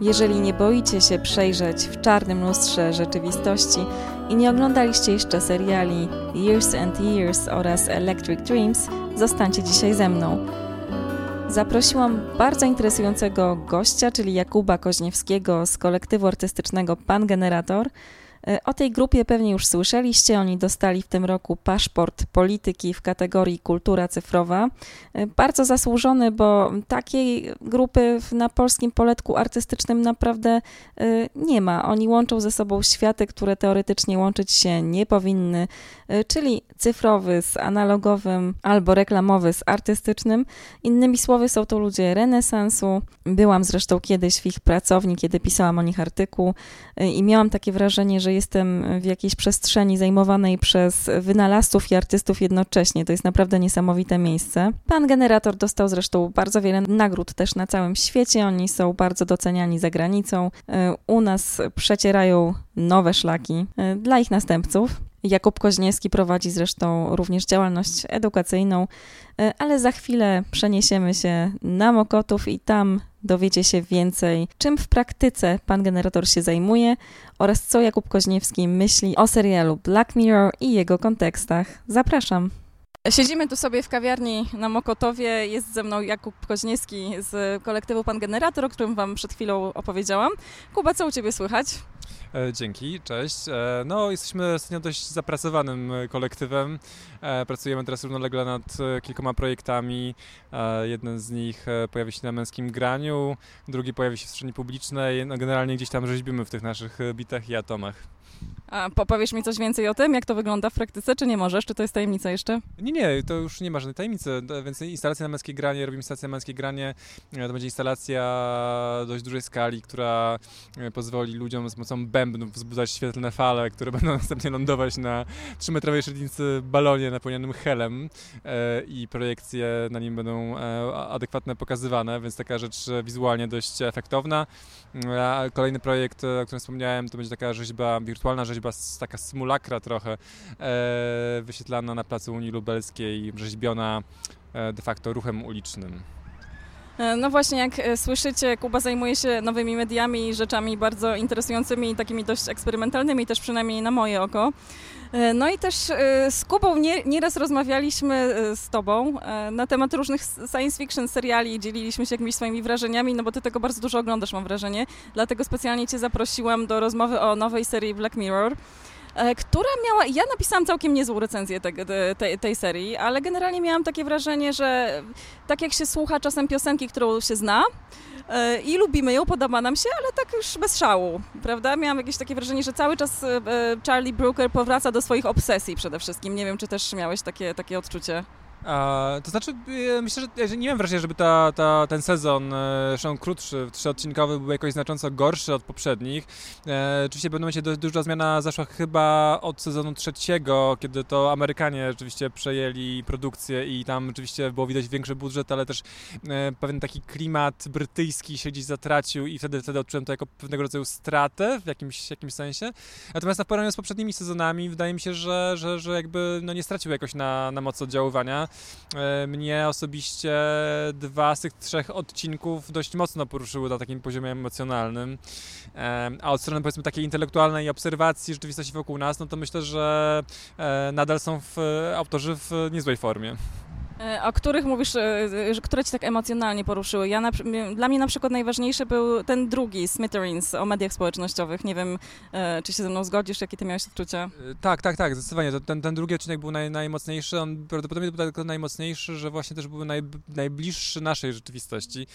Jeżeli nie boicie się przejrzeć w czarnym lustrze rzeczywistości i nie oglądaliście jeszcze seriali Years and Years oraz Electric Dreams, zostańcie dzisiaj ze mną. Zaprosiłam bardzo interesującego gościa, czyli Jakuba Koźniewskiego z kolektywu artystycznego Pan Generator – o tej grupie pewnie już słyszeliście. Oni dostali w tym roku paszport polityki w kategorii kultura cyfrowa. E, bardzo zasłużony, bo takiej grupy na polskim poletku artystycznym naprawdę e, nie ma. Oni łączą ze sobą światy, które teoretycznie łączyć się nie powinny, czyli cyfrowy z analogowym albo reklamowy z artystycznym. Innymi słowy, są to ludzie renesansu. Byłam zresztą kiedyś w ich pracowni, kiedy pisałam o nich artykuł i miałam takie wrażenie, że jestem w jakiejś przestrzeni zajmowanej przez wynalazców i artystów jednocześnie. To jest naprawdę niesamowite miejsce. Pan generator dostał zresztą bardzo wiele nagród też na całym świecie. Oni są bardzo doceniani za granicą. E, u nas przecierają nowe szlaki e, dla ich następców. Jakub Koźniewski prowadzi zresztą również działalność edukacyjną, e, ale za chwilę przeniesiemy się na Mokotów i tam dowiecie się więcej, czym w praktyce pan generator się zajmuje oraz co Jakub Koźniewski myśli o serialu Black Mirror i jego kontekstach. Zapraszam. Siedzimy tu sobie w kawiarni na Mokotowie. Jest ze mną Jakub Koźniewski z kolektywu Pan Generator, o którym Wam przed chwilą opowiedziałam. Kuba, co u Ciebie słychać? E, dzięki, cześć. E, no, jesteśmy ostatnio dość zapracowanym e, kolektywem. Pracujemy teraz równolegle nad kilkoma projektami. Jeden z nich pojawi się na męskim graniu, drugi pojawi się w przestrzeni publicznej. No, generalnie gdzieś tam rzeźbimy w tych naszych bitach i atomach. A powiesz mi coś więcej o tym, jak to wygląda w praktyce, czy nie możesz? Czy to jest tajemnica jeszcze? Nie, nie, to już nie ma żadnej tajemnicy, więc instalacja na męskiej granie, robimy instalację na męskiej granie, to będzie instalacja dość dużej skali, która pozwoli ludziom z mocą bębnów wzbudzać świetlne fale, które będą następnie lądować na 3-metrowej średnicy balonie napełnionym helem e, i projekcje na nim będą e, adekwatne pokazywane, więc taka rzecz wizualnie dość efektowna. A kolejny projekt, o którym wspomniałem, to będzie taka rzeźba, wirtualna rzeźba, taka symulakra trochę, e, wyświetlana na placu Unii Lubelskiej, rzeźbiona de facto ruchem ulicznym. E, no właśnie, jak e, słyszycie, Kuba zajmuje się nowymi mediami i rzeczami bardzo interesującymi i takimi dość eksperymentalnymi, też przynajmniej na moje oko. E, no i też z Kubą nie, nieraz rozmawialiśmy z Tobą na temat różnych science fiction seriali i dzieliliśmy się jakimiś swoimi wrażeniami, no bo Ty tego bardzo dużo oglądasz, mam wrażenie. Dlatego specjalnie Cię zaprosiłam do rozmowy o nowej serii Black Mirror. E, która miała, ja napisałam całkiem niezłą recenzję te, te, tej serii, ale generalnie miałam takie wrażenie, że tak jak się słucha czasem piosenki, którą się zna, e, i lubimy ją, podoba nam się, ale tak już bez szału, prawda? Miałam jakieś takie wrażenie, że cały czas e, Charlie Brooker powraca do swoich obsesji przede wszystkim. Nie wiem, czy też miałeś takie, takie odczucie. To znaczy, e, myślę, że nie mam wrażenia, żeby ta, ta, ten sezon, zresztą krótszy, trzyodcinkowy, był jakoś znacząco gorszy od poprzednich. E, oczywiście będą się duża zmiana zaszła chyba od sezonu trzeciego, kiedy to Amerykanie rzeczywiście przejęli produkcję i tam oczywiście było widać większy budżet, ale też e, pewien taki klimat brytyjski się gdzieś zatracił i wtedy, wtedy odczułem to jako pewnego rodzaju stratę w jakimś, jakimś sensie. Natomiast na porównaniu z poprzednimi sezonami wydaje mi się, że, że, że jakby no, nie stracił jakoś na, na mocy oddziaływania. E, mnie osobiście dwa z tych trzech odcinków dość mocno poruszyły na takim poziomie emocjonalnym. E, a od strony powiedzmy takiej intelektualnej obserwacji rzeczywistości wokół nas, no to myślę, że e, nadal są w, autorzy w niezłej formie. E, o których mówisz, e, które ci tak emocjonalnie poruszyły? Ja na, dla mnie na przykład najważniejszy był ten drugi, Smithereens, o mediach społecznościowych. Nie wiem, e, czy się ze mną zgodzisz, jakie ty miałeś odczucia? Tak, tak, tak, zdecydowanie. Ten, ten drugi odcinek był naj, najmocniejszy. On prawdopodobnie był tylko najmocniejszy, że właśnie też był naj, najbliższy naszej rzeczywistości.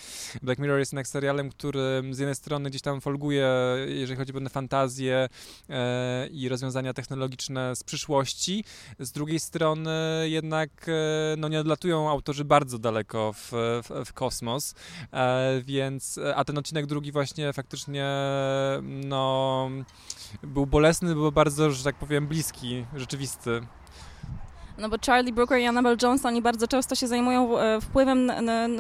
Black Mirror jest jednak serialem, który z jednej strony gdzieś tam folguje, jeżeli chodzi o pewne fantazje e, i rozwiązania technologiczne z przyszłości. Z drugiej strony jednak e, no nie dla odlatują autorzy bardzo daleko w, w, w kosmos, e, więc, a ten odcinek drugi właśnie faktycznie no, był bolesny, był bardzo, że tak powiem, bliski, rzeczywisty. No bo Charlie Brooker i Annabelle Jones, oni bardzo często się zajmują e, wpływem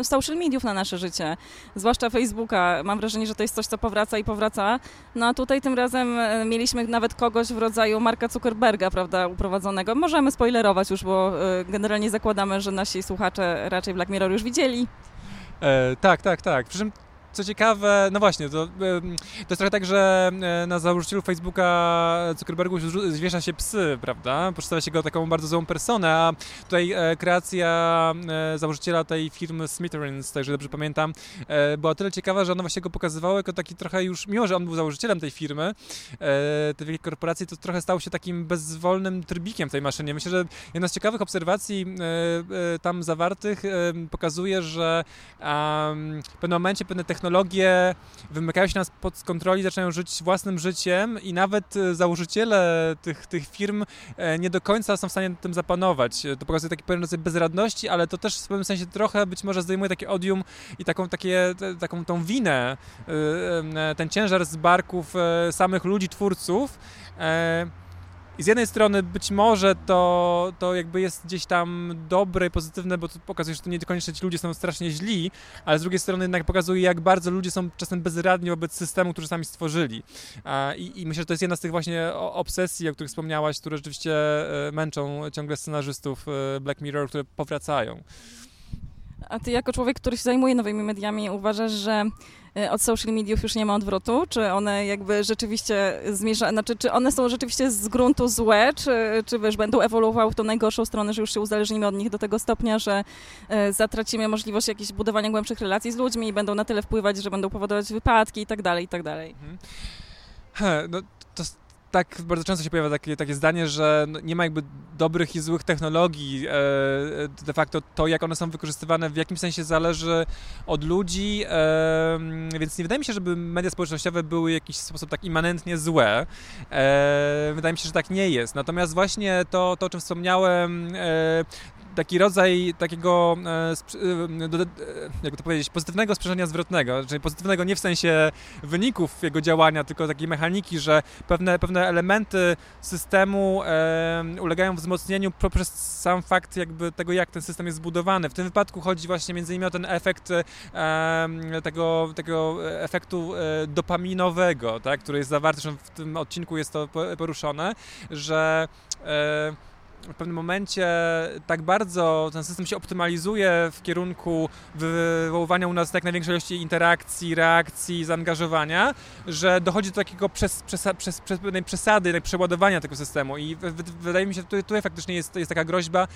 social mediów na nasze życie, zwłaszcza Facebooka. Mam wrażenie, że to jest coś, co powraca i powraca. No a tutaj tym razem e, mieliśmy nawet kogoś w rodzaju Marka Zuckerberga, prawda, uprowadzonego. Możemy spoilerować już, bo e, generalnie zakładamy, że nasi słuchacze raczej Black Mirror już widzieli. E, tak, tak, tak. Przy czym co ciekawe, no właśnie, to, to jest trochę tak, że na założycielu Facebooka Zuckerbergu zwiesza się psy, prawda? Przedstawia się go taką bardzo złą personę, a tutaj kreacja założyciela tej firmy Smithereens, także dobrze pamiętam, była tyle ciekawa, że ona właśnie go pokazywała jako taki trochę już, mimo że on był założycielem tej firmy, tej wielkiej korporacji, to trochę stał się takim bezwolnym trybikiem w tej maszynie. Myślę, że jedna z ciekawych obserwacji tam zawartych pokazuje, że w pewnym momencie pewne technologie wymykają się nas pod kontroli, zaczynają żyć własnym życiem i nawet e, założyciele tych, tych firm e, nie do końca są w stanie tym zapanować. To pokazuje taki pewien rodzaj bezradności, ale to też w pewnym sensie trochę być może zdejmuje takie odium i taką, takie, taką tą winę, e, ten ciężar z barków samych ludzi, twórców, i z jednej strony być może to, to jakby jest gdzieś tam dobre i pozytywne, bo to pokazuje, że to nie koniecznie ci ludzie są strasznie źli, ale z drugiej strony jednak pokazuje, jak bardzo ludzie są czasem bezradni wobec systemu, który sami stworzyli. I, I, myślę, że to jest jedna z tych właśnie obsesji, o których wspomniałaś, które rzeczywiście e, męczą ciągle scenarzystów e, Black Mirror, które powracają. A ty jako człowiek, który się zajmuje nowymi mediami, uważasz, że od social mediów już nie ma odwrotu? Czy one jakby rzeczywiście zmierza, znaczy czy one są rzeczywiście z gruntu złe, czy, czy wiesz, będą ewoluowały w tą najgorszą stronę, że już się uzależnimy od nich do tego stopnia, że e, zatracimy możliwość jakiegoś budowania głębszych relacji z ludźmi i będą na tyle wpływać, że będą powodować wypadki i tak dalej, i tak dalej. Mhm. No tak bardzo często się pojawia takie, takie zdanie, że no, nie ma jakby dobrych i złych technologii. E, de facto to, jak one są wykorzystywane, w jakimś sensie zależy od ludzi, e, więc nie wydaje mi się, żeby media społecznościowe były w jakiś sposób tak immanentnie złe. E, wydaje mi się, że tak nie jest. Natomiast właśnie to, to o czym wspomniałem, taki rodzaj takiego, e, e, jak to powiedzieć, pozytywnego sprzężenia zwrotnego, czyli pozytywnego nie w sensie wyników jego działania, tylko takiej mechaniki, że pewne, pewne elementy systemu ulegają wzmocnieniu poprzez sam fakt jakby tego, jak ten system jest zbudowany. W tym wypadku chodzi właśnie między innymi o ten efekt tego, tego efektu e, dopaminowego, tak, który jest zawarty, w tym odcinku jest to poruszone, że w pewnym momencie tak bardzo ten system się optymalizuje w kierunku wywoływania u nas jak największej ilości interakcji, reakcji, zaangażowania, że dochodzi do takiego przes, przes, przes, pewnej przesady, przeładowania tego systemu. I wydaje mi się, że tutaj, tutaj faktycznie jest, jest taka groźba,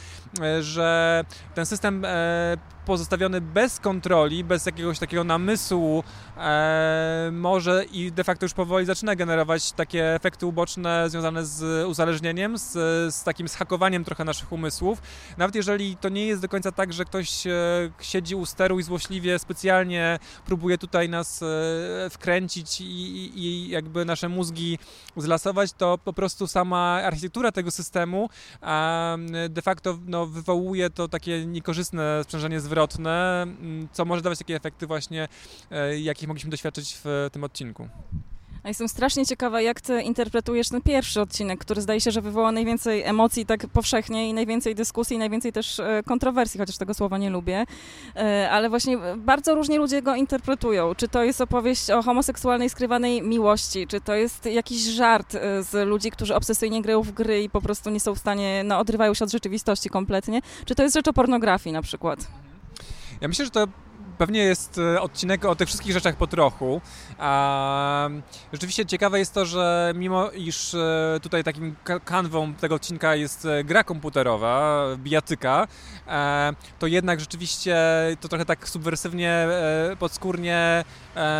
e, że ten system e, pozostawiony bez kontroli, bez jakiegoś takiego namysłu, e, może i de facto już powoli zaczyna generować takie efekty uboczne związane z uzależnieniem, z, z takim zhakowaniem trochę naszych umysłów. Nawet jeżeli to nie jest do końca tak, że ktoś e, siedzi u steru i złośliwie specjalnie próbuje tutaj nas e, wkręcić i, i jakby nasze mózgi zlasować, to po prostu sama architektura tego systemu de facto no, wywołuje to takie niekorzystne sprzężenie zwrotne co może dawać takie efekty właśnie, e, jakich mogliśmy doświadczyć w tym odcinku. A jestem strasznie ciekawa, jak ty interpretujesz ten pierwszy odcinek, który zdaje się, że wywoła najwięcej emocji tak powszechnie i najwięcej dyskusji, i najwięcej też e, kontrowersji, chociaż tego słowa nie lubię. E, ale właśnie bardzo różnie ludzie go interpretują. Czy to jest opowieść o homoseksualnej skrywanej miłości, czy to jest jakiś żart z ludzi, którzy obsesyjnie grają w gry i po prostu nie są w stanie, no odrywają się od rzeczywistości kompletnie, czy to jest rzecz o pornografii na przykład? Ja myślę, że to pewnie jest e, odcinek o tych wszystkich rzeczach po trochu. Rzeczywiście ciekawe jest to, że mimo iż e, tutaj takim kanwą tego odcinka jest e, gra komputerowa, bijatyka, to jednak rzeczywiście to trochę tak subwersywnie, podskórnie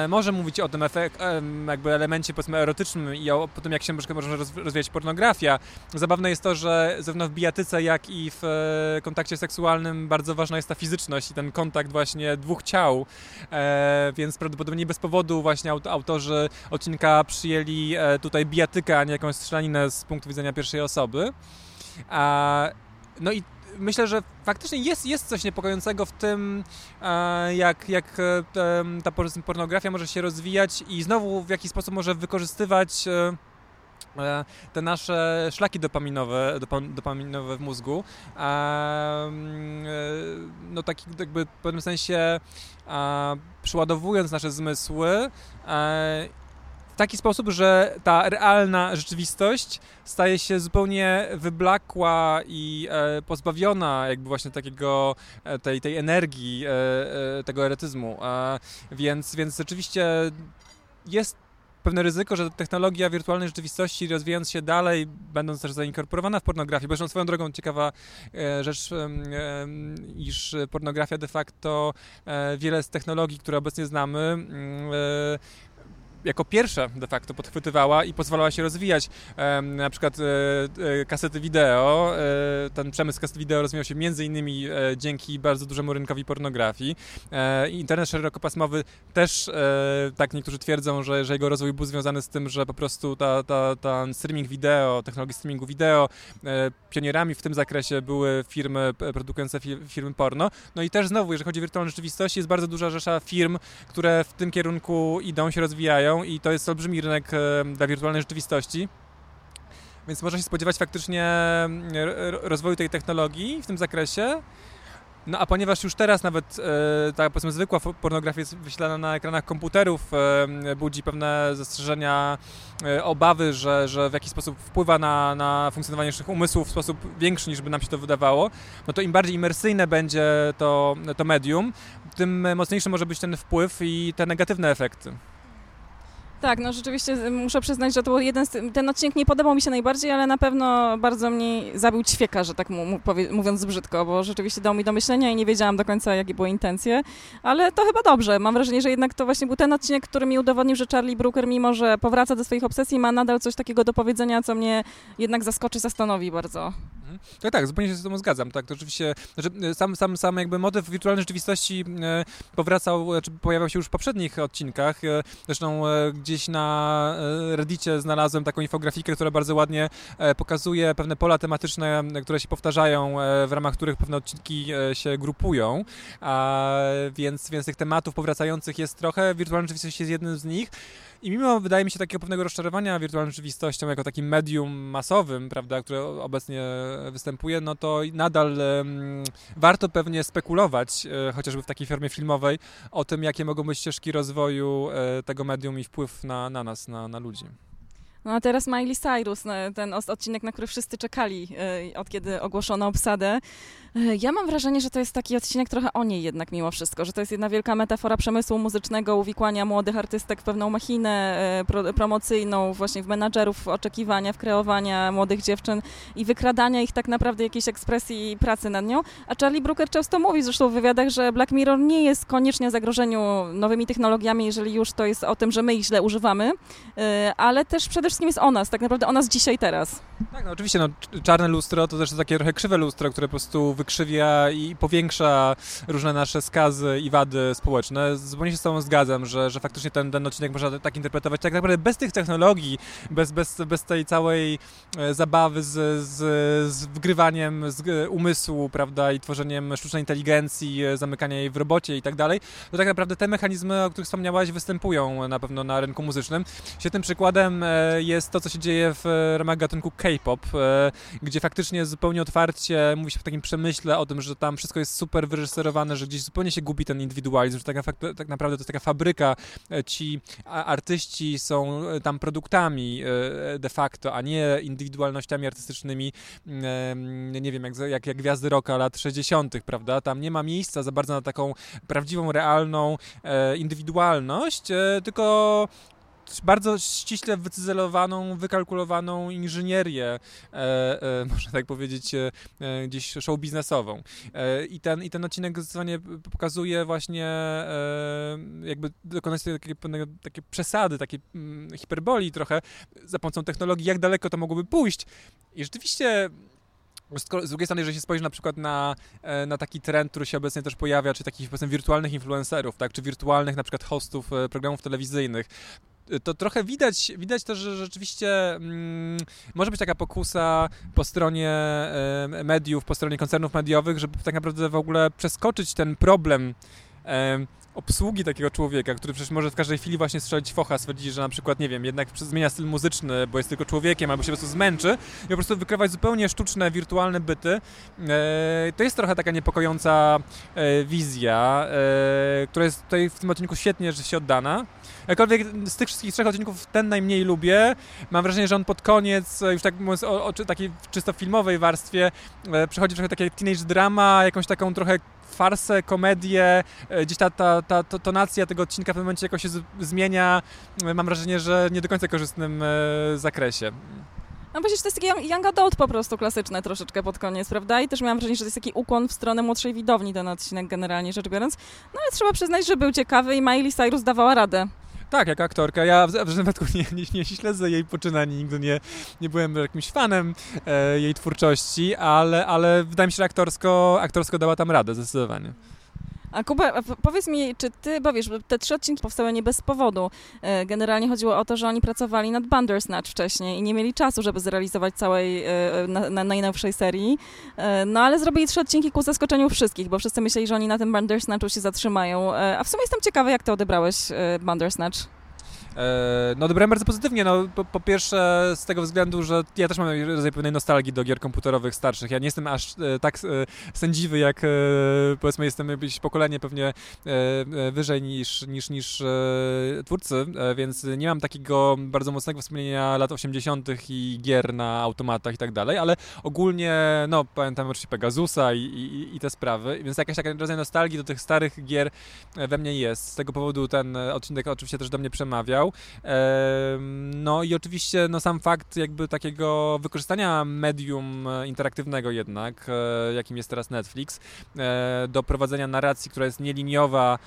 może mówić o tym efekt, jakby elemencie powiedzmy erotycznym i o, o tym, jak się może rozwijać pornografia. Zabawne jest to, że zarówno w bijatyce, jak i w kontakcie seksualnym bardzo ważna jest ta fizyczność i ten kontakt właśnie dwóch ciał, e, więc prawdopodobnie bez powodu właśnie autorzy odcinka przyjęli e, tutaj bijatykę, a nie jakąś strzelaninę z punktu widzenia pierwszej osoby. no i myślę, że faktycznie jest, jest coś niepokojącego w tym, e, jak, jak ta pornografia może się rozwijać i znowu w jaki sposób może wykorzystywać E, te nasze szlaki dopaminowe, dopaminowe w mózgu, mm, e, no tak jakby w pewnym sensie przeładowując nasze zmysły, e, taki sposób, że ta realna rzeczywistość staje się zupełnie wyblakła i e, pozbawiona jakby właśnie takiego, e, tej, tej energii, e, e tego eretyzmu. więc, więc rzeczywiście jest pewne ryzyko, że technologia wirtualnej rzeczywistości rozwijając się dalej, będąc też zainkorporowana w pornografię, zresztą swoją drogą ciekawa e, rzecz, iż pornografia de facto e, wiele z technologii, które obecnie znamy, mm, e, jako pierwsza de facto podchwytywała i pozwalała się rozwijać. Na przykład e, e, kasety wideo, e, ten przemysł kaset wideo rozwijał się między innymi dzięki bardzo dużemu rynkowi pornografii. Internet szerokopasmowy też, tak niektórzy twierdzą, że, że jego rozwój był związany z tym, że po prostu ta, ta, ta streaming wideo, technologie streamingu wideo, pionierami w tym zakresie były firmy produkujące firmy porno. No i też znowu, jeżeli chodzi o wirtualną rzeczywistość, jest bardzo duża rzesza firm, które w tym kierunku idą, się rozwijają i to jest olbrzymi rynek e, dla wirtualnej rzeczywistości. Więc można się spodziewać faktycznie e, rozwoju tej technologii w tym zakresie. No a ponieważ już teraz nawet e, ta powiedzmy zwykła pornografia jest wyświetlana na ekranach komputerów, e, budzi pewne zastrzeżenia, e, obawy, że, że w jakiś sposób wpływa na, na funkcjonowanie naszych umysłów w sposób większy niż by nam się to wydawało, no to im bardziej imersyjne będzie to, to medium, tym mocniejszy może być ten wpływ i te negatywne efekty. Tak, no rzeczywiście muszę przyznać, że to był jeden z, ten odcinek nie podobał mi się najbardziej, ale na pewno bardzo mnie zabił ćwieka, że tak mu, mówiąc brzydko, bo rzeczywiście dał mi do myślenia i nie wiedziałam do końca, jakie były intencje, ale to chyba dobrze. Mam wrażenie, że jednak to właśnie był ten odcinek, który mi udowodnił, że Charlie Brooker, mimo że powraca do swoich obsesji, ma nadal coś takiego do powiedzenia, co mnie jednak zaskoczy, zastanowi bardzo. Tak, tak, zupełnie się z tym zgadzam. Tak, to oczywiście, znaczy, e, sam, sam, sam jakby motyw wirtualnej rzeczywistości e, powracał, czy pojawiał się już w poprzednich odcinkach. E, zresztą gdzieś na Reddicie znalazłem taką infografikę, która bardzo ładnie pokazuje pewne pola tematyczne, które się powtarzają, w ramach których pewne odcinki się grupują. Więc, więc tych tematów powracających jest trochę. Wirtualna rzeczywistość jest jednym z nich. I mimo, wydaje mi się, takiego pewnego rozczarowania wirtualną rzeczywistością jako takim medium masowym, prawda, które obecnie występuje, no to nadal warto pewnie spekulować, e, chociażby w takiej formie filmowej, o tym, jakie mogą być ścieżki rozwoju e, tego medium i wpływ na, na nas, na, na ludzi. No a teraz Miley Cyrus, ten odcinek, na który wszyscy czekali, e, od kiedy ogłoszono obsadę. E, ja mam wrażenie, że to jest taki odcinek trochę o niej jednak mimo wszystko, że to jest jedna wielka metafora przemysłu muzycznego, uwikłania młodych artystek w pewną machinę e, pro, promocyjną, właśnie w menadżerów, w oczekiwania, w kreowania młodych dziewczyn i wykradania ich tak naprawdę jakiejś ekspresji i pracy nad nią. A Charlie Brooker często mówi zresztą w wywiadach, że Black Mirror nie jest koniecznie zagrożeniu nowymi technologiami, jeżeli już to jest o tym, że my ich źle używamy, ale też przede wszystkim jest o nas, tak naprawdę o nas dzisiaj, teraz. Tak, no oczywiście, no, czarne lustro to też takie trochę krzywe lustro, które po prostu wykrzywia i powiększa różne nasze skazy i wady społeczne. Zupełnie się z tobą zgadzam, że, że faktycznie ten, ten odcinek można tak interpretować. Tak naprawdę bez tych technologii, bez, bez, bez tej całej e, zabawy z, z, z wgrywaniem z umysłu, prawda, i tworzeniem sztucznej inteligencji, e, zamykania jej w robocie i tak dalej, to tak naprawdę te mechanizmy, o których wspomniałaś, występują na pewno na rynku muzycznym. Świetnym przykładem e, jest to, co się dzieje w ramach gatunku K-pop, e, gdzie faktycznie zupełnie otwarcie mówi się w takim przemyśle o tym, że tam wszystko jest super wyreżyserowane, że gdzieś zupełnie się gubi ten indywidualizm, że tak, tak naprawdę to jest taka fabryka, e, ci artyści są e, tam produktami de facto, a nie indywidualnościami artystycznymi, nie wiem, jak, jak, jak gwiazdy rocka lat 60., prawda? Tam nie ma miejsca za bardzo na taką prawdziwą, realną indywidualność, tylko bardzo ściśle wycyzelowaną, wykalkulowaną inżynierię, e, e, można tak powiedzieć, e, e gdzieś show biznesową. E, I, ten, I ten odcinek zdecydowanie pokazuje właśnie e, jakby dokonać sobie takie, takie przesady, takie mm, hiperboli trochę za pomocą technologii, jak daleko to mogłoby pójść. I rzeczywiście z drugiej strony, jeżeli się spojrzy na przykład na, na taki trend, który się obecnie też pojawia, czy takich powiedzmy wirtualnych influencerów, tak, czy wirtualnych na przykład hostów programów telewizyjnych, to trochę widać, widać też, że rzeczywiście mm, może być taka pokusa po stronie e, mediów, po stronie koncernów mediowych, żeby tak naprawdę w ogóle przeskoczyć ten problem e, obsługi takiego człowieka, który przecież może w każdej chwili właśnie strzelić focha, stwierdzić, że na przykład, nie wiem, jednak zmienia styl muzyczny, bo jest tylko człowiekiem, albo się po prostu zmęczy i po prostu wykrywać zupełnie sztuczne, wirtualne byty. E, to jest trochę taka niepokojąca e, wizja, e, która jest tutaj w tym odcinku świetnie, że się oddana. Jakkolwiek z tych wszystkich trzech odcinków ten najmniej lubię. Mam wrażenie, że on pod koniec, już tak mówiąc o, o takiej czysto filmowej warstwie, przechodzi trochę takie teenage drama, jakąś taką trochę farsę, komedię, e, gdzieś ta, ta, ta, tonacja tego odcinka w pewnym momencie jakoś się zmienia. E, mam wrażenie, że nie do końca korzystnym e, zakresie. No przecież to jest taki young adult po prostu klasyczne troszeczkę pod koniec, prawda? I też miałam wrażenie, że to jest taki ukłon w stronę młodszej widowni ten odcinek generalnie rzecz biorąc. No ale trzeba przyznać, że był ciekawy i Miley Cyrus dawała radę. Tak, jak aktorka. Ja w, żadnym wypadku nie, nie, nie śledzę jej poczynań, nigdy nie, nie byłem jakimś fanem e, jej twórczości, ale, ale wydaje mi się, że aktorsko, aktorsko dała tam radę, zdecydowanie. A Kuba, powiedz mi, czy ty, bo wiesz, te trzy odcinki powstały nie bez powodu. E, generalnie chodziło o to, że oni pracowali nad Bandersnatch wcześniej i nie mieli czasu, żeby zrealizować całej e, na, na najnowszej serii. E, no ale zrobili trzy odcinki ku zaskoczeniu wszystkich, bo wszyscy myśleli, że oni na tym Bandersnatchu się zatrzymają. A w sumie jestem ciekawa, jak ty odebrałeś Bandersnatch. E, no odebrałem bardzo pozytywnie, no po, po, pierwsze z tego względu, że ja też mam rodzaj pewnej nostalgii do gier komputerowych starszych. Ja nie jestem aż e, tak e, sędziwy, jak powiedzmy jestem jakieś pokolenie pewnie wyżej niż, niż, niż twórcy, więc nie mam takiego bardzo mocnego wspomnienia lat 80. i gier na automatach i tak dalej, ale ogólnie, no pamiętam oczywiście Pegasusa i, i, i te sprawy, więc jakaś taka rodzaj nostalgii do tych starych gier we mnie jest. Z tego powodu ten odcinek oczywiście też do mnie przemawiał. No i oczywiście no, sam fakt jakby takiego wykorzystania medium e, interaktywnego jednak, e, jakim jest teraz Netflix, e, do prowadzenia narracji, która jest nieliniowa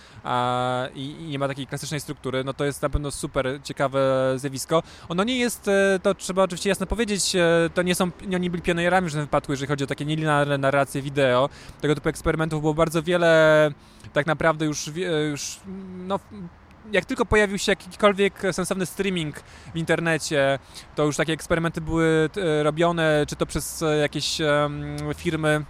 i nie ma takiej klasycznej struktury, no to jest na pewno super ciekawe zjawisko. Ono nie jest, to trzeba oczywiście jasno powiedzieć, to nie są, oni byli pionierami w tym wypadku, jeżeli chodzi o takie nielinearne narracje wideo. Tego typu eksperymentów było bardzo wiele tak naprawdę już, już no, jak tylko pojawił się jakikolwiek sensowny streaming w internecie, to już takie eksperymenty były e, robione, czy to przez e, jakieś firmy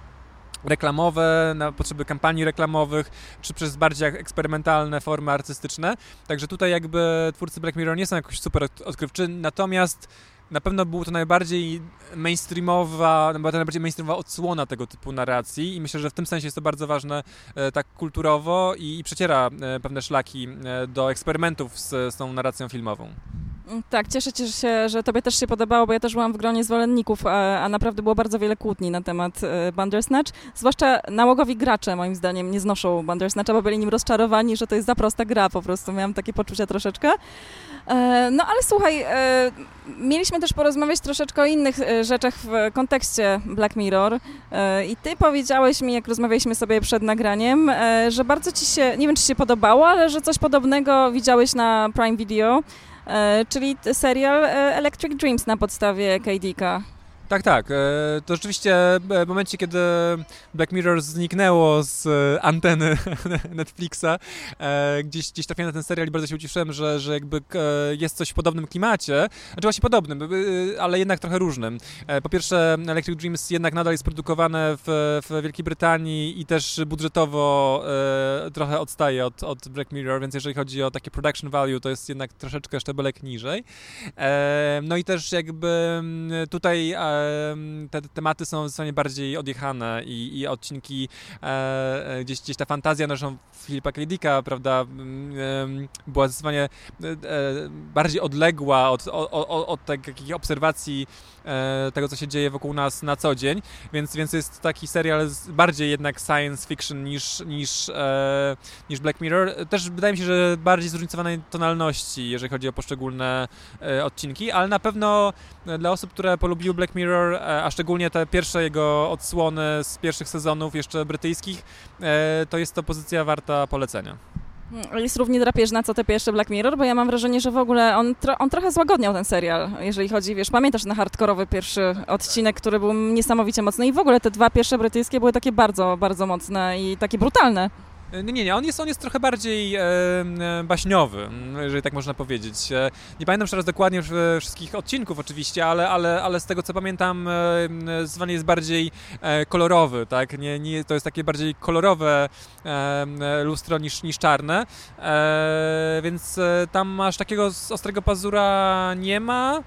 reklamowe, na potrzeby kampanii reklamowych, czy przez bardziej eksperymentalne formy artystyczne. Także tutaj jakby twórcy Black Mirror nie są jakoś super odkrywczy, natomiast na pewno był to najbardziej mainstreamowa, była to najbardziej mainstreamowa odsłona tego typu narracji i myślę, że w tym sensie jest to bardzo ważne e, tak kulturowo i, i przeciera e, pewne szlaki e, do eksperymentów z, z tą narracją filmową. Mm, tak, cieszę się, że Tobie też się podobało, bo ja też byłam w gronie zwolenników, a, a naprawdę było bardzo wiele kłótni na temat Bandersnatch. Zwłaszcza nałogowi gracze, moim zdaniem, nie znoszą Bandersnatcha, bo byli nim rozczarowani, że to jest za prosta gra po prostu. Miałam takie poczucie troszeczkę. No ale słuchaj, mieliśmy też porozmawiać troszeczkę o innych e, rzeczach w kontekście Black Mirror. E, I ty powiedziałeś mi, jak rozmawialiśmy sobie przed nagraniem, e, że bardzo ci się, nie wiem czy się podobało, ale że coś podobnego widziałeś na Prime Video, czyli serial Electric Dreams na podstawie KDK. Tak, tak. E, to rzeczywiście e, w momencie, kiedy Black Mirror zniknęło z e, anteny Netflixa, gdzieś, gdzieś trafiłem na ten serial i bardzo się ucieszyłem, że, że jakby jest coś w podobnym klimacie. Znaczy właśnie podobnym, ale jednak trochę różnym. Po pierwsze, Electric Dreams jednak nadal jest produkowane w, w Wielkiej Brytanii i też budżetowo trochę odstaje od, od Black Mirror, więc jeżeli chodzi o takie production value, to jest jednak troszeczkę szczebelek niżej. No i też jakby tutaj te tematy są zdecydowanie bardziej odjechane i, i odcinki, e, e, gdzieś, gdzieś ta fantazja naszą Filipa K. prawda, była zdecydowanie e, bardziej odległa od, od, od, od takich obserwacji tego, co się dzieje wokół nas na co dzień, więc, więc jest taki serial bardziej jednak science fiction niż, niż, niż Black Mirror. Też wydaje mi się, że bardziej zróżnicowanej tonalności, jeżeli chodzi o poszczególne odcinki, ale na pewno dla osób, które polubiły Black Mirror, Mirror, e, a szczególnie te pierwsze jego odsłony z pierwszych sezonów, jeszcze brytyjskich, e, to jest to pozycja warta polecenia. Hmm, jest równie drapieżna co te pierwsze Black Mirror, bo ja mam wrażenie, że w ogóle on, tro, on trochę złagodniał ten serial, jeżeli chodzi, wiesz, pamiętasz ten hardkorowy pierwszy odcinek, który był niesamowicie mocny i w ogóle te dwa pierwsze brytyjskie były takie bardzo, bardzo mocne i takie brutalne. Nie, nie, nie, on jest, on jest trochę bardziej e, baśniowy, jeżeli tak można powiedzieć. Nie pamiętam teraz dokładnie wszystkich odcinków oczywiście, ale, ale, ale z tego co pamiętam e, jest bardziej e, kolorowy, tak? Nie, nie, to jest takie bardziej kolorowe e, lustro niż, niż czarne, e, więc tam masz takiego ostrego pazura nie ma,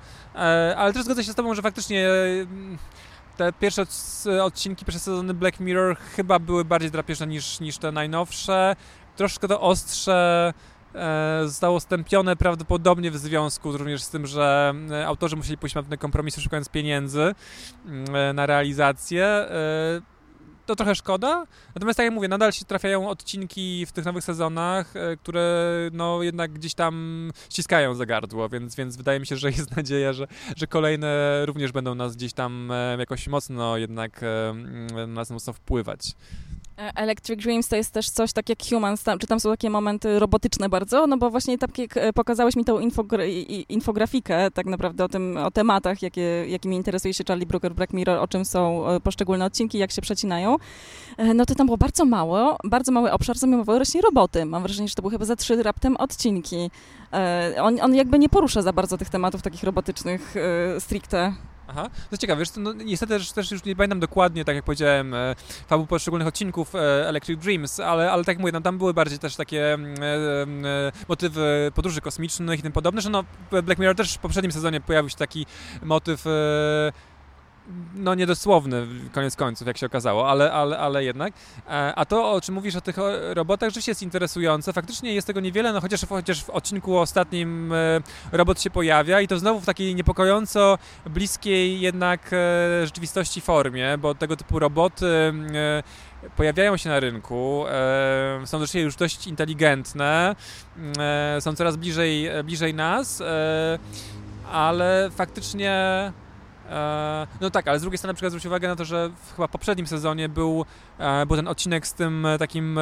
ale też zgodzę się z tobą, że faktycznie te pierwsze odcinki, pierwsze sezony Black Mirror chyba były bardziej drapieżne niż, niż te najnowsze. Troszkę to ostrze e, zostało stępione prawdopodobnie w związku również z tym, że e, autorzy musieli pójść na pewne kompromisy szukając pieniędzy mm, e, na realizację. E, to trochę szkoda. Natomiast tak jak mówię, nadal się trafiają odcinki w tych nowych sezonach, e, które no jednak gdzieś tam ściskają za gardło, więc, więc wydaje mi się, że jest nadzieja, że, że kolejne również będą nas gdzieś tam e, jakoś mocno jednak e, nas mocno wpływać. E, Electric Dreams to jest też coś tak jak Humans, tam, czy tam są takie momenty robotyczne bardzo, no bo właśnie tak jak e, pokazałeś mi tą infogra infografikę tak naprawdę o tym, o tematach, jakie, jakimi interesuje się Charlie Brooker, Black Mirror, o czym są e, poszczególne odcinki, jak się przecinają, no to tam było bardzo mało, bardzo mały obszar zajmowały właśnie roboty. Mam wrażenie, że to były chyba za trzy raptem odcinki. On, on jakby nie porusza za bardzo tych tematów takich robotycznych stricte. Aha, to ciekawe, wiesz, no, niestety też, też już nie pamiętam dokładnie, tak jak powiedziałem, e, fabuł poszczególnych odcinków e, Electric Dreams, ale, ale tak jak mówię, no, tam były bardziej też takie mm, e, e, motywy podróży kosmicznych i tym podobne, że no Black Mirror też w poprzednim sezonie pojawił się taki motyw e, no niedosłowny koniec końców, jak się okazało, ale, ale, ale jednak. E, a to, o czym mówisz o tych robotach, rzeczywiście jest interesujące. Faktycznie jest tego niewiele, no chociaż, chociaż w odcinku ostatnim e, robot się pojawia i to znowu w takiej niepokojąco bliskiej jednak e, rzeczywistości formie, bo tego typu roboty pojawiają się na rynku, są też już dość inteligentne, są coraz bliżej, bliżej nas, ale faktycznie no tak, ale z drugiej strony na przykład zwróć uwagę na to, że w chyba poprzednim sezonie był, e, był ten odcinek z tym e, takim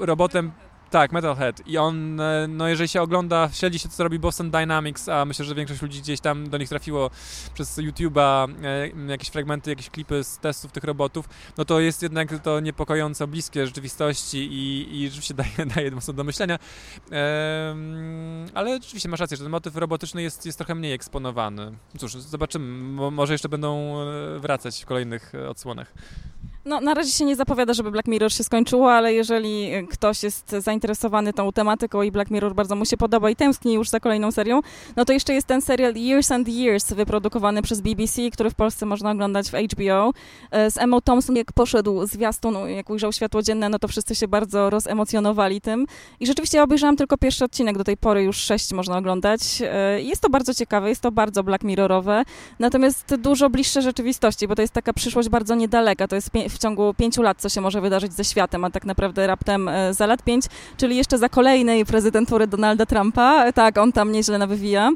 robotem tak, Metalhead. I on, e, no jeżeli się ogląda, śledzi się, co robi Boston Dynamics, a myślę, że większość ludzi gdzieś tam do nich trafiło przez YouTube'a e, jakieś fragmenty, jakieś klipy z testów tych robotów, no to jest jednak to niepokojąco bliskie rzeczywistości i, i rzeczywiście daje, daje mocno do myślenia. ale rzeczywiście masz rację, że ten motyw robotyczny jest, jest trochę mniej eksponowany. Cóż, zobaczymy. może jeszcze będą e, wracać w kolejnych odsłonach. No, na razie się nie zapowiada, żeby Black Mirror się skończyło, ale jeżeli ktoś jest zainteresowany tą tematyką i Black Mirror bardzo mu się podoba i tęskni już za kolejną serią, no to jeszcze jest ten serial Years and Years wyprodukowany przez BBC, który w Polsce można oglądać w HBO. E, z Emma Thompson, jak poszedł zwiastun, jak ujrzał światło dzienne, no to wszyscy się bardzo rozemocjonowali tym. I rzeczywiście obejrzałam tylko pierwszy odcinek, do tej pory już sześć można oglądać. E, jest to bardzo ciekawe, jest to bardzo Black Mirrorowe, natomiast dużo bliższe rzeczywistości, bo to jest taka przyszłość bardzo niedaleka, to jest w ciągu pięciu lat, co się może wydarzyć ze światem, a tak naprawdę raptem e, za lat pięć, czyli jeszcze za kolejnej prezydentury Donalda Trumpa. E, tak, on tam nieźle nawywija.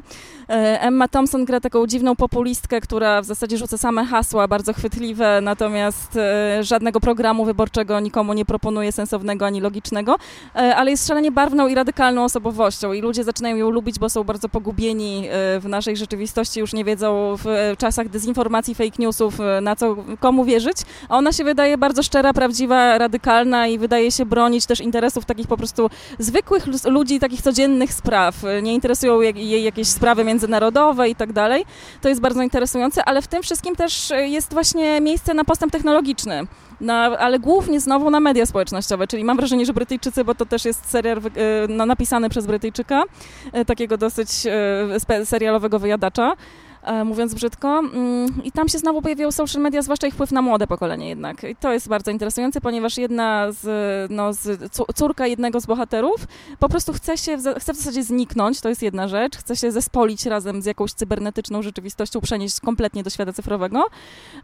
E, Emma Thompson gra taką dziwną populistkę, która w zasadzie rzuca same hasła, bardzo chwytliwe, natomiast żadnego programu wyborczego nikomu nie proponuje sensownego ani logicznego, ale jest szalenie barwną i radykalną osobowością i ludzie zaczynają ją lubić, bo są bardzo pogubieni w naszej rzeczywistości, już nie wiedzą w czasach dezinformacji, fake newsów, na co komu wierzyć, a ona się wydaje bardzo szczera, prawdziwa, radykalna i wydaje się bronić też interesów takich po prostu zwykłych ludzi, takich codziennych spraw. Nie interesują jej jakieś sprawy międzynarodowe i tak dalej. To jest bardzo interesujące, ale w tym wszystkim też jest właśnie miejsce na postęp technologiczny. Na, ale głównie znowu na media społecznościowe, czyli mam wrażenie, że Brytyjczycy, bo to też jest serial y, no, napisany przez Brytyjczyka, y, takiego dosyć serialowego wyjadacza, E, mówiąc brzydko. Mm, I tam się znowu pojawiają social media, zwłaszcza ich wpływ na młode pokolenie jednak. I to jest bardzo interesujące, ponieważ jedna z, no, z córka jednego z bohaterów po prostu chce się, chce w zasadzie zniknąć, to jest jedna rzecz, chce się zespolić razem z jakąś cybernetyczną rzeczywistością, przenieść kompletnie do świata cyfrowego,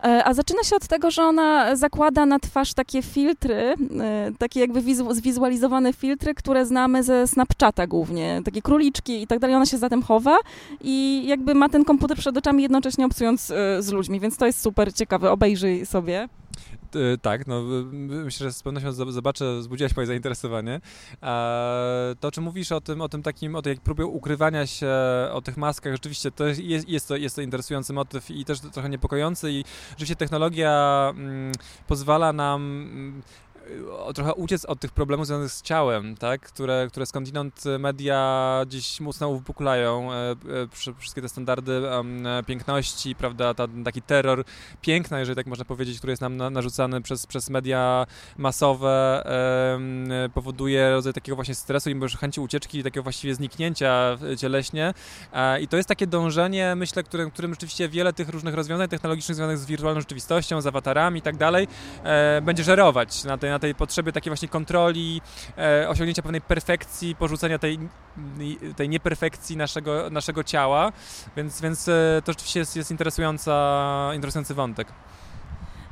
e, a zaczyna się od tego, że ona zakłada na twarz takie filtry, e, takie jakby zwizualizowane filtry, które znamy ze Snapchata głównie, takie króliczki i tak dalej, ona się za tym chowa i jakby ma ten komputer przed oczami, jednocześnie obcując e, z ludźmi, więc to jest super ciekawe, obejrzyj sobie. Tak, no myślę, że z pewnością zobaczę, wzbudziłaś moje zainteresowanie. To, czy mówisz o tym, o tym takim, o tej próbie ukrywania się, o tych maskach, rzeczywiście to jest, jest, to, jest to interesujący motyw i też trochę niepokojący i rzeczywiście technologia mm, pozwala nam mm, trochę uciec od tych problemów związanych z ciałem, tak? które, które skądinąd media gdzieś mocno uwypuklają. Wszystkie te standardy piękności, prawda, ta, taki terror piękna, jeżeli tak można powiedzieć, który jest nam narzucany przez, przez media masowe, powoduje rodzaj takiego właśnie stresu i może chęci ucieczki, takiego właściwie zniknięcia cieleśnie. I to jest takie dążenie, myślę, którym, którym rzeczywiście wiele tych różnych rozwiązań technologicznych związanych z wirtualną rzeczywistością, z awatarami i tak dalej, e, będzie żerować na tej, na tej potrzebie takiej właśnie kontroli, e, osiągnięcia pewnej perfekcji, porzucenia tej, tej nieperfekcji naszego, naszego ciała, więc, więc e, to rzeczywiście jest, jest interesująca, interesujący wątek.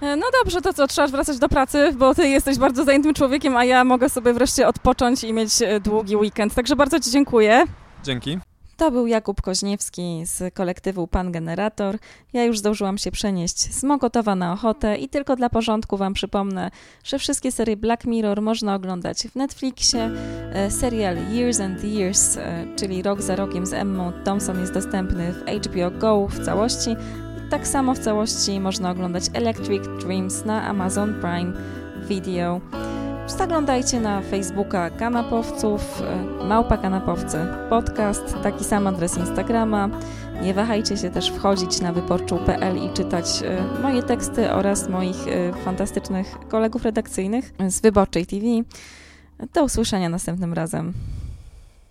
No dobrze, to co, trzeba wracać do pracy, bo ty jesteś bardzo zajętym człowiekiem, a ja mogę sobie wreszcie odpocząć i mieć długi weekend. Także bardzo ci dziękuję. Dzięki. To był Jakub Koźniewski z kolektywu Pan Generator. Ja już zdążyłam się przenieść z Mokotowa na Ochotę i tylko dla porządku Wam przypomnę, że wszystkie serie Black Mirror można oglądać w Netflixie. E, serial Years and Years, e, czyli Rok za rokiem z Emmą Thompson jest dostępny w HBO Go w całości. Tak samo w całości można oglądać Electric Dreams na Amazon Prime Video. Zaglądajcie na Facebooka Kanapowców, e, Małpa Kanapowcy Podcast, taki sam adres Instagrama. Nie wahajcie się też wchodzić na wyborczu.pl i czytać e, moje teksty oraz moich e, fantastycznych kolegów redakcyjnych z Wyborczej TV. Do usłyszenia następnym razem.